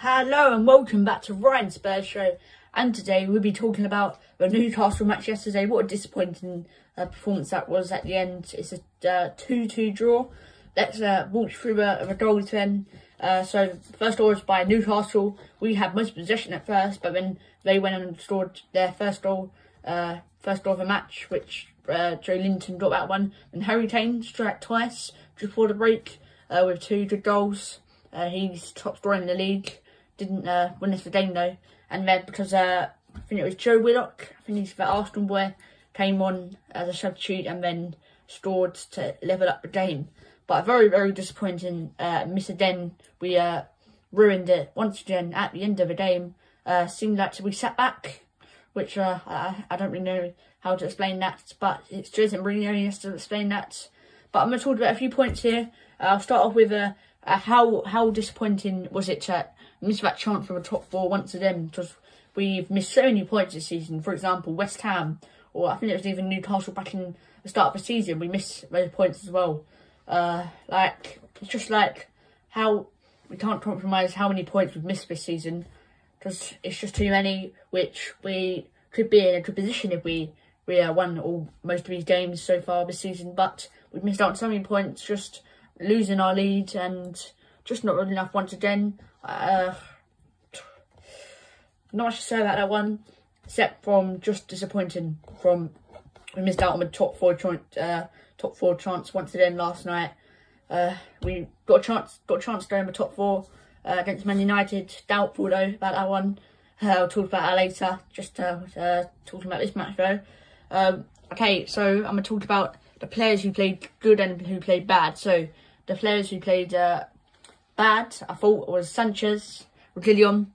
Hello and welcome back to Ryan Spurs Show. And today we'll be talking about the Newcastle match yesterday. What a disappointing uh, performance that was at the end. It's a 2-2 uh, draw. Let's uh, walk through uh, the goals then. Uh, so first goal was by Newcastle. We had most possession at first, but then they went and scored their first goal, first goal of the match, which uh, Joelinton got that one. And Harry Kane struck twice just before the break with two good goals. He's top scorer in the league. Didn't uh, win us the game though. And then because uh, I think it was Joe Willock, I think he's the Arsenal boy, came on as a substitute and then scored to level up the game. But very, very disappointing uh, Mr. Den. We uh, ruined it once again at the end of the game. Uh, seemed like we sat back, which uh, I, I don't really know how to explain that, but it's Jose Mourinho has to explain that. But I'm going to talk about a few points here. I'll start off with uh, how how disappointing was it to miss that chance for the top four once again because we've missed so many points this season. For example, West Ham, or I think it was even Newcastle back in the start of the season, we missed those points as well. Uh, like it's just like how we can't compromise how many points we've missed this season because it's just too many, which we could be in a good position if we we uh, won all most of these games so far this season. But we've missed out so many points, just losing our lead and just not good enough once again. Uh, not much to say about that one, except from just disappointing from we missed out on the top four uh, top four chance once again last night. Uh, we got a chance, got a chance to go in the top four uh, against Man United. Doubtful though about that one. Uh, I'll talk about that later. Just uh, uh, talking about this match though. Um, okay, so I'm gonna talk about the players who played good and who played bad. So the players who played uh, bad, I thought, it was Sanchez, Reguilon,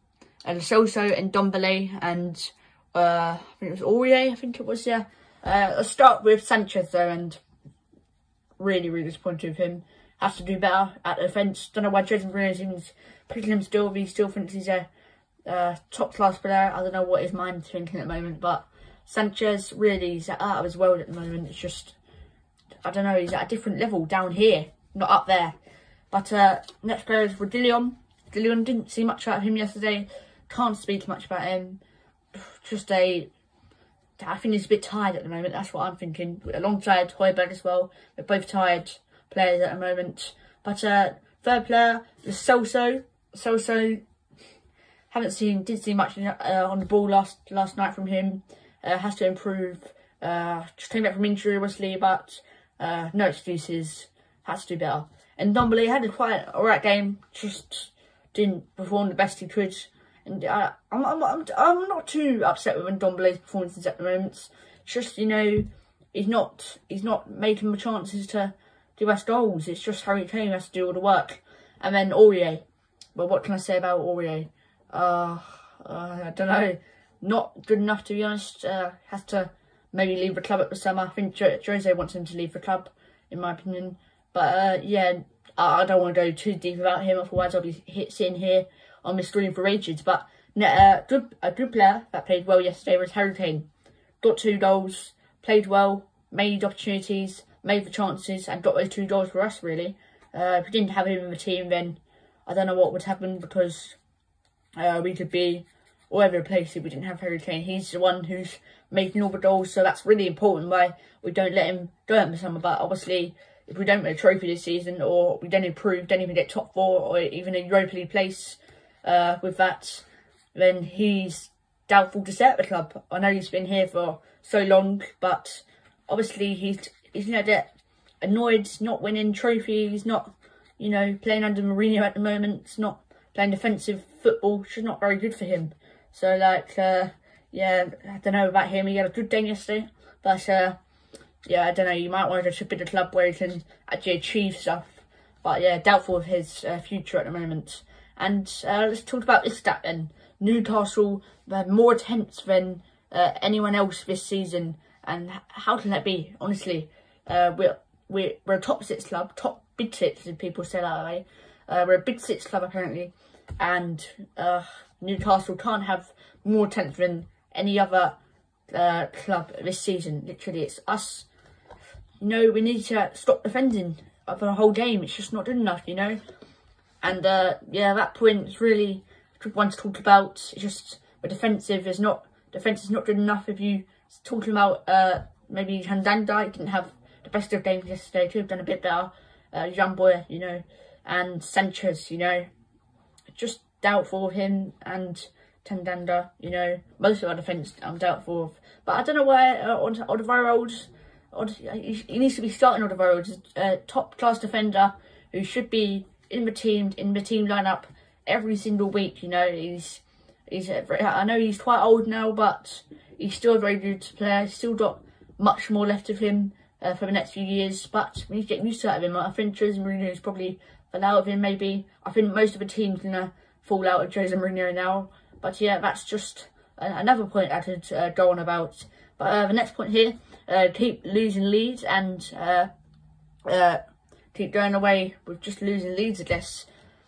and Soso and Ndombele and I think it was Aurier. I think it was yeah. let's start with Sanchez though and really, really disappointed with him. Has to do better at the defence. Don't know why Jose Mourinho seems picking him still, he still thinks he's a uh, top class player. I don't know what his mind's thinking at the moment, but Sanchez really is out of his world at the moment. It's just, I don't know, he's at a different level down here, not up there. But uh, next player is Reguilon. Reguilon didn't see much about him yesterday. Can't speak much about him. Just a I think he's a bit tired at the moment. That's what I'm thinking. Alongside Højbjerg as well. They're both tired players at the moment. But uh, third player is Soso. Soso haven't seen, didn't see much uh, on the ball last last night from him. Uh, has to improve. Uh, just came back from injury, obviously, but uh, no excuses. Has to do better. And Ndombele had a quite alright game. Just didn't perform the best he could. And uh, I'm, I'm, I'm, I'm not too upset with Ndombele's performances at the moment. It's just, you know, he's not he's not making the chances to do us goals. It's just Harry Kane has to do all the work. And then Aurier. Well, what can I say about Aurier? Uh, uh, I don't know. Not good enough, to be honest. Uh, has to maybe leave the club at the summer. I think Jose wants him to leave the club, in my opinion. But uh, yeah, I, I don't want to go too deep about him. Otherwise, I'll be hit, sitting here on the screen for ages. But uh, good, a good player that played well yesterday was Harry Kane. Got two goals, played well, made opportunities, made the chances, and got those two goals for us, really. Uh, if we didn't have him in the team, then I don't know what would happen because uh, we could be all over the place if we didn't have Harry Kane. He's the one who's making all the goals, so that's really important why we don't let him go in the summer. But obviously, if we don't win a trophy this season, or we don't improve, don't even get top four, or even a Europa League place, uh, with that, then he's doubtful to set the club. I know he's been here for so long, but obviously he's he's you know annoyed not winning trophies, not you know playing under Mourinho at the moment. Not playing defensive football, which is not very good for him. So like uh, yeah, I don't know about him. He had a good day yesterday, but uh, yeah, I don't know. You might want to just a club where he can actually achieve stuff. But yeah, doubtful of his uh, future at the moment. And uh, let's talk about this stat then. Newcastle had more attempts than uh, anyone else this season. And how can that be? Honestly, uh, we're, we're, we're a top six club, top big six, if people say that way. Uh, we're a big six club apparently. And uh, Newcastle can't have more attempts than any other club this season. Literally, it's us. Know, we need to stop defending for the whole game. It's just not good enough, you know. And uh, yeah, that point is really one to talk about. It's just the defensive is not defense is not good enough. If you talking about uh, maybe Tanganga, didn't have the best of games yesterday. Could have done a bit better. Uh, Boy, you know, and Sanchez, you know, just doubtful of him and Tanganga, you know, most of our defence I'm doubtful of. But I don't know where uh, Alderweireld, he needs to be starting Alderweireld, a top class defender who should be in the team in the team lineup every single week. You know, he's he's I know he's quite old now, but he's still a very good player. He's still got much more left of him uh, for the next few years, but we need to get used to that of him. I think Jose Mourinho is probably fell out of him. Maybe I think most of the team's gonna fall out of Jose Mourinho now. But yeah, that's just another point I could uh, go on about. But uh, the next point here, uh, keep losing leads and uh, uh, keep going away with just losing leads, I guess.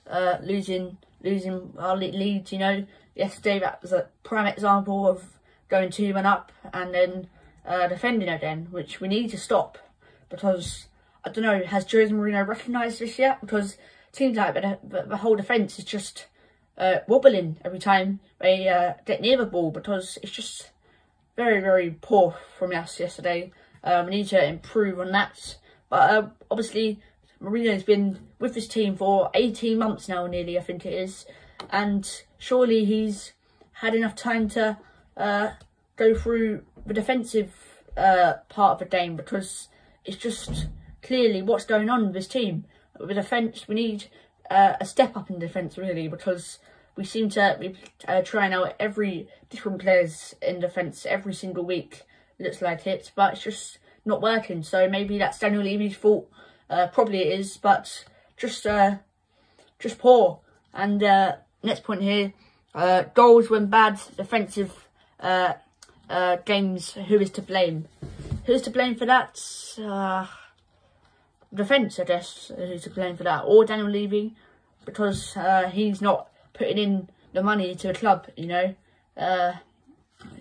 Uh, losing losing our leads, you know. Yesterday that was a prime example of going two men up and then defending again, which we need to stop because I don't know, has Jose Mourinho recognised this yet? Because it seems like the, the whole defence is just uh, wobbling every time they uh, get near the ball because it's just very, very poor from us yesterday. Um, we need to improve on that. But uh, obviously, Mourinho's been with this team for 18 months now, nearly, I think it is. And surely he's had enough time to uh, go through the defensive uh, part of the game because it's just clearly what's going on with this team. With the defence, we need uh, a step up in defence really because we seem to be uh, trying out every different players in defence every single week. Looks like it, but it's just not working. So maybe that's Daniel Levy's fault. Uh, probably it is, but just uh, just poor. And uh, next point here, uh, goals when bad defensive uh, games. Who is to blame? Who's to blame for that? Defence, I guess, who's to blame for that, or Daniel Levy, because he's not putting in the money to the club, you know. Uh,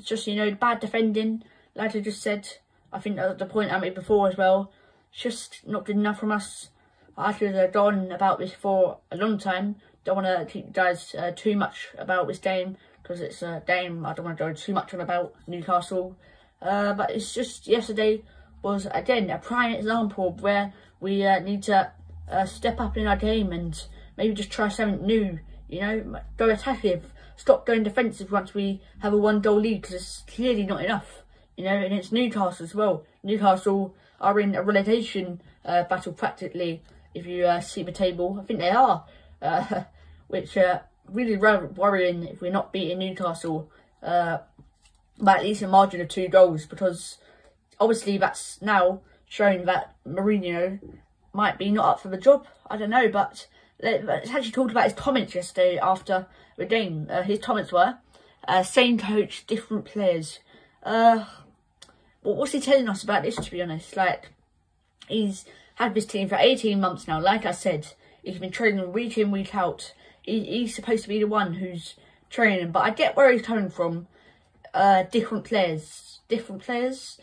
just, you know, bad defending, like I just said. I think the point I made before as well. It's just not good enough from us. I could have gone about this for a long time. Don't want to keep you guys uh, too much about this game because it's a game I don't want to go too much on about Newcastle. Uh, but it's just yesterday was again a prime example where we uh, need to uh, step up in our game and maybe just try something new. You know, go attacking, stop going defensive once we have a one goal lead because it's clearly not enough. You know, and it's Newcastle as well. Newcastle are in a relegation uh, battle practically. If you uh, see the table, I think they are, uh, which uh, really worrying if we're not beating Newcastle by at least a margin of two goals because obviously that's now showing that Mourinho might be not up for the job. I don't know, but let's actually talked about his comments yesterday after the game. Uh, his comments were, uh, same coach, different players. Uh, well, what's he telling us about this, to be honest? Like, he's had this team for 18 months now. Like I said, he's been training week in, week out. He, he's supposed to be the one who's training, but I get where he's coming from. Uh, different players. Different players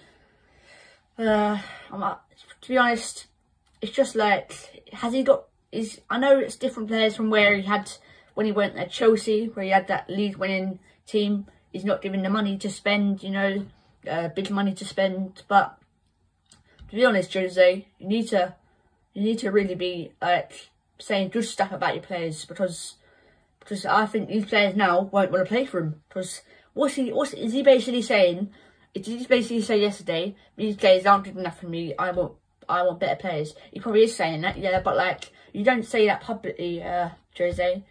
uh, to be honest, it's just like, has he got, is, I know it's different players from where he had, when he went at Chelsea, where he had that league winning team. He's not given the money to spend, you know, uh, big money to spend. But to be honest, Jose, you need to, you need to really be like saying good stuff about your players because, because I think these players now won't want to play for him. Because what's he, what's is he basically saying? Did basically say yesterday, these players aren't good enough for me. I want I want better players. He probably is saying that, yeah, but like you don't say that publicly, uh, Jose.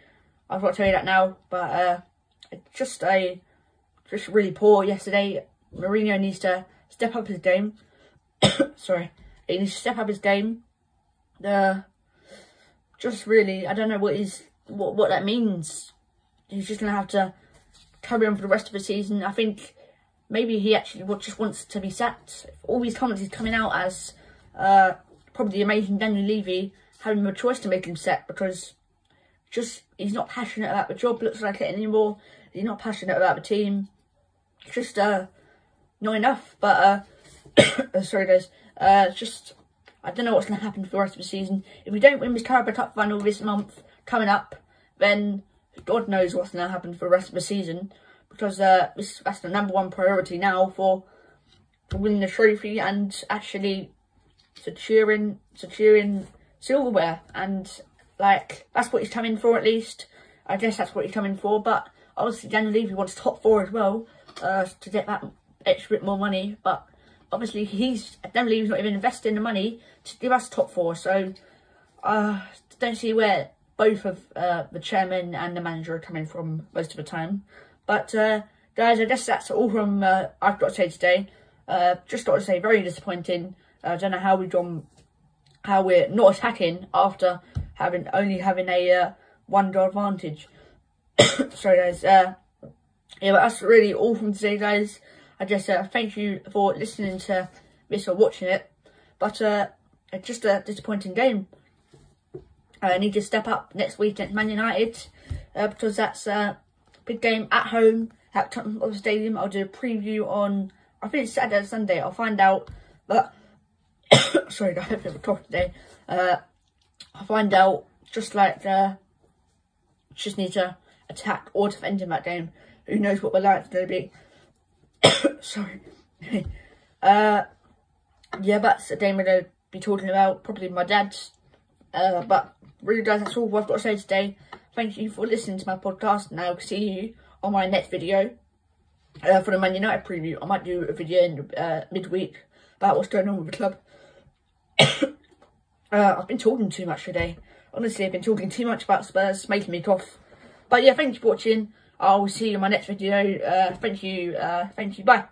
I've got to tell you that now, but uh, just a just really poor yesterday. Mourinho needs to step up his game. Sorry, he needs to step up his game. The just really, I don't know what is what what that means. He's just gonna have to carry on for the rest of the season. I think maybe he actually just wants to be sacked. All these comments is coming out as uh, probably the amazing Daniel Levy having a choice to make him sacked because just he's not passionate about the job. Looks like it anymore. He's not passionate about the team. It's just uh, not enough. But uh, sorry guys, uh, just I don't know what's going to happen for the rest of the season. If we don't win this Carabao Cup final this month coming up, then God knows what's going to happen for the rest of the season because uh, this, that's the number one priority now for, for winning the trophy and actually securing securing silverware and like that's what he's coming for at least. I guess that's what he's coming for, but obviously Daniel Levy wants top four as well uh, to get that extra bit more money. But obviously he's Daniel Levy's not even investing the money to give us top four, so uh, don't see where both of uh, the chairman and the manager are coming from most of the time. But uh, guys, I guess that's all from uh, I've got to say today. Uh, just got to say, very disappointing. I don't know how we've done, how we're not attacking after having only having a uh, one goal advantage. Sorry, guys. Uh, yeah, but that's really all from today, guys. I just uh, thank you for listening to this or watching it. But uh, it's just a disappointing game. I need to step up next week against Man United uh, because that's a big game at home at Tottenham Stadium. I'll do a preview on, I think it's Saturday or Sunday. I'll find out. But, sorry, I have a cough today. Uh, I'll find out just like, uh, just need to attack or defend in that game. Who knows what the line's going to be. sorry. uh, yeah, that's a game going to be talking about. Probably my dad's. Uh, but really guys, that's all I've got to say today. Thank you for listening to my podcast and I'll see you on my next video. Uh, for the Man United preview, I might do a video in uh, midweek about what's going on with the club. uh, I've been talking too much today. Honestly, I've been talking too much about Spurs, making me cough. But yeah, thank you for watching. I will see you in my next video. Uh, thank you. Uh, thank you. Bye.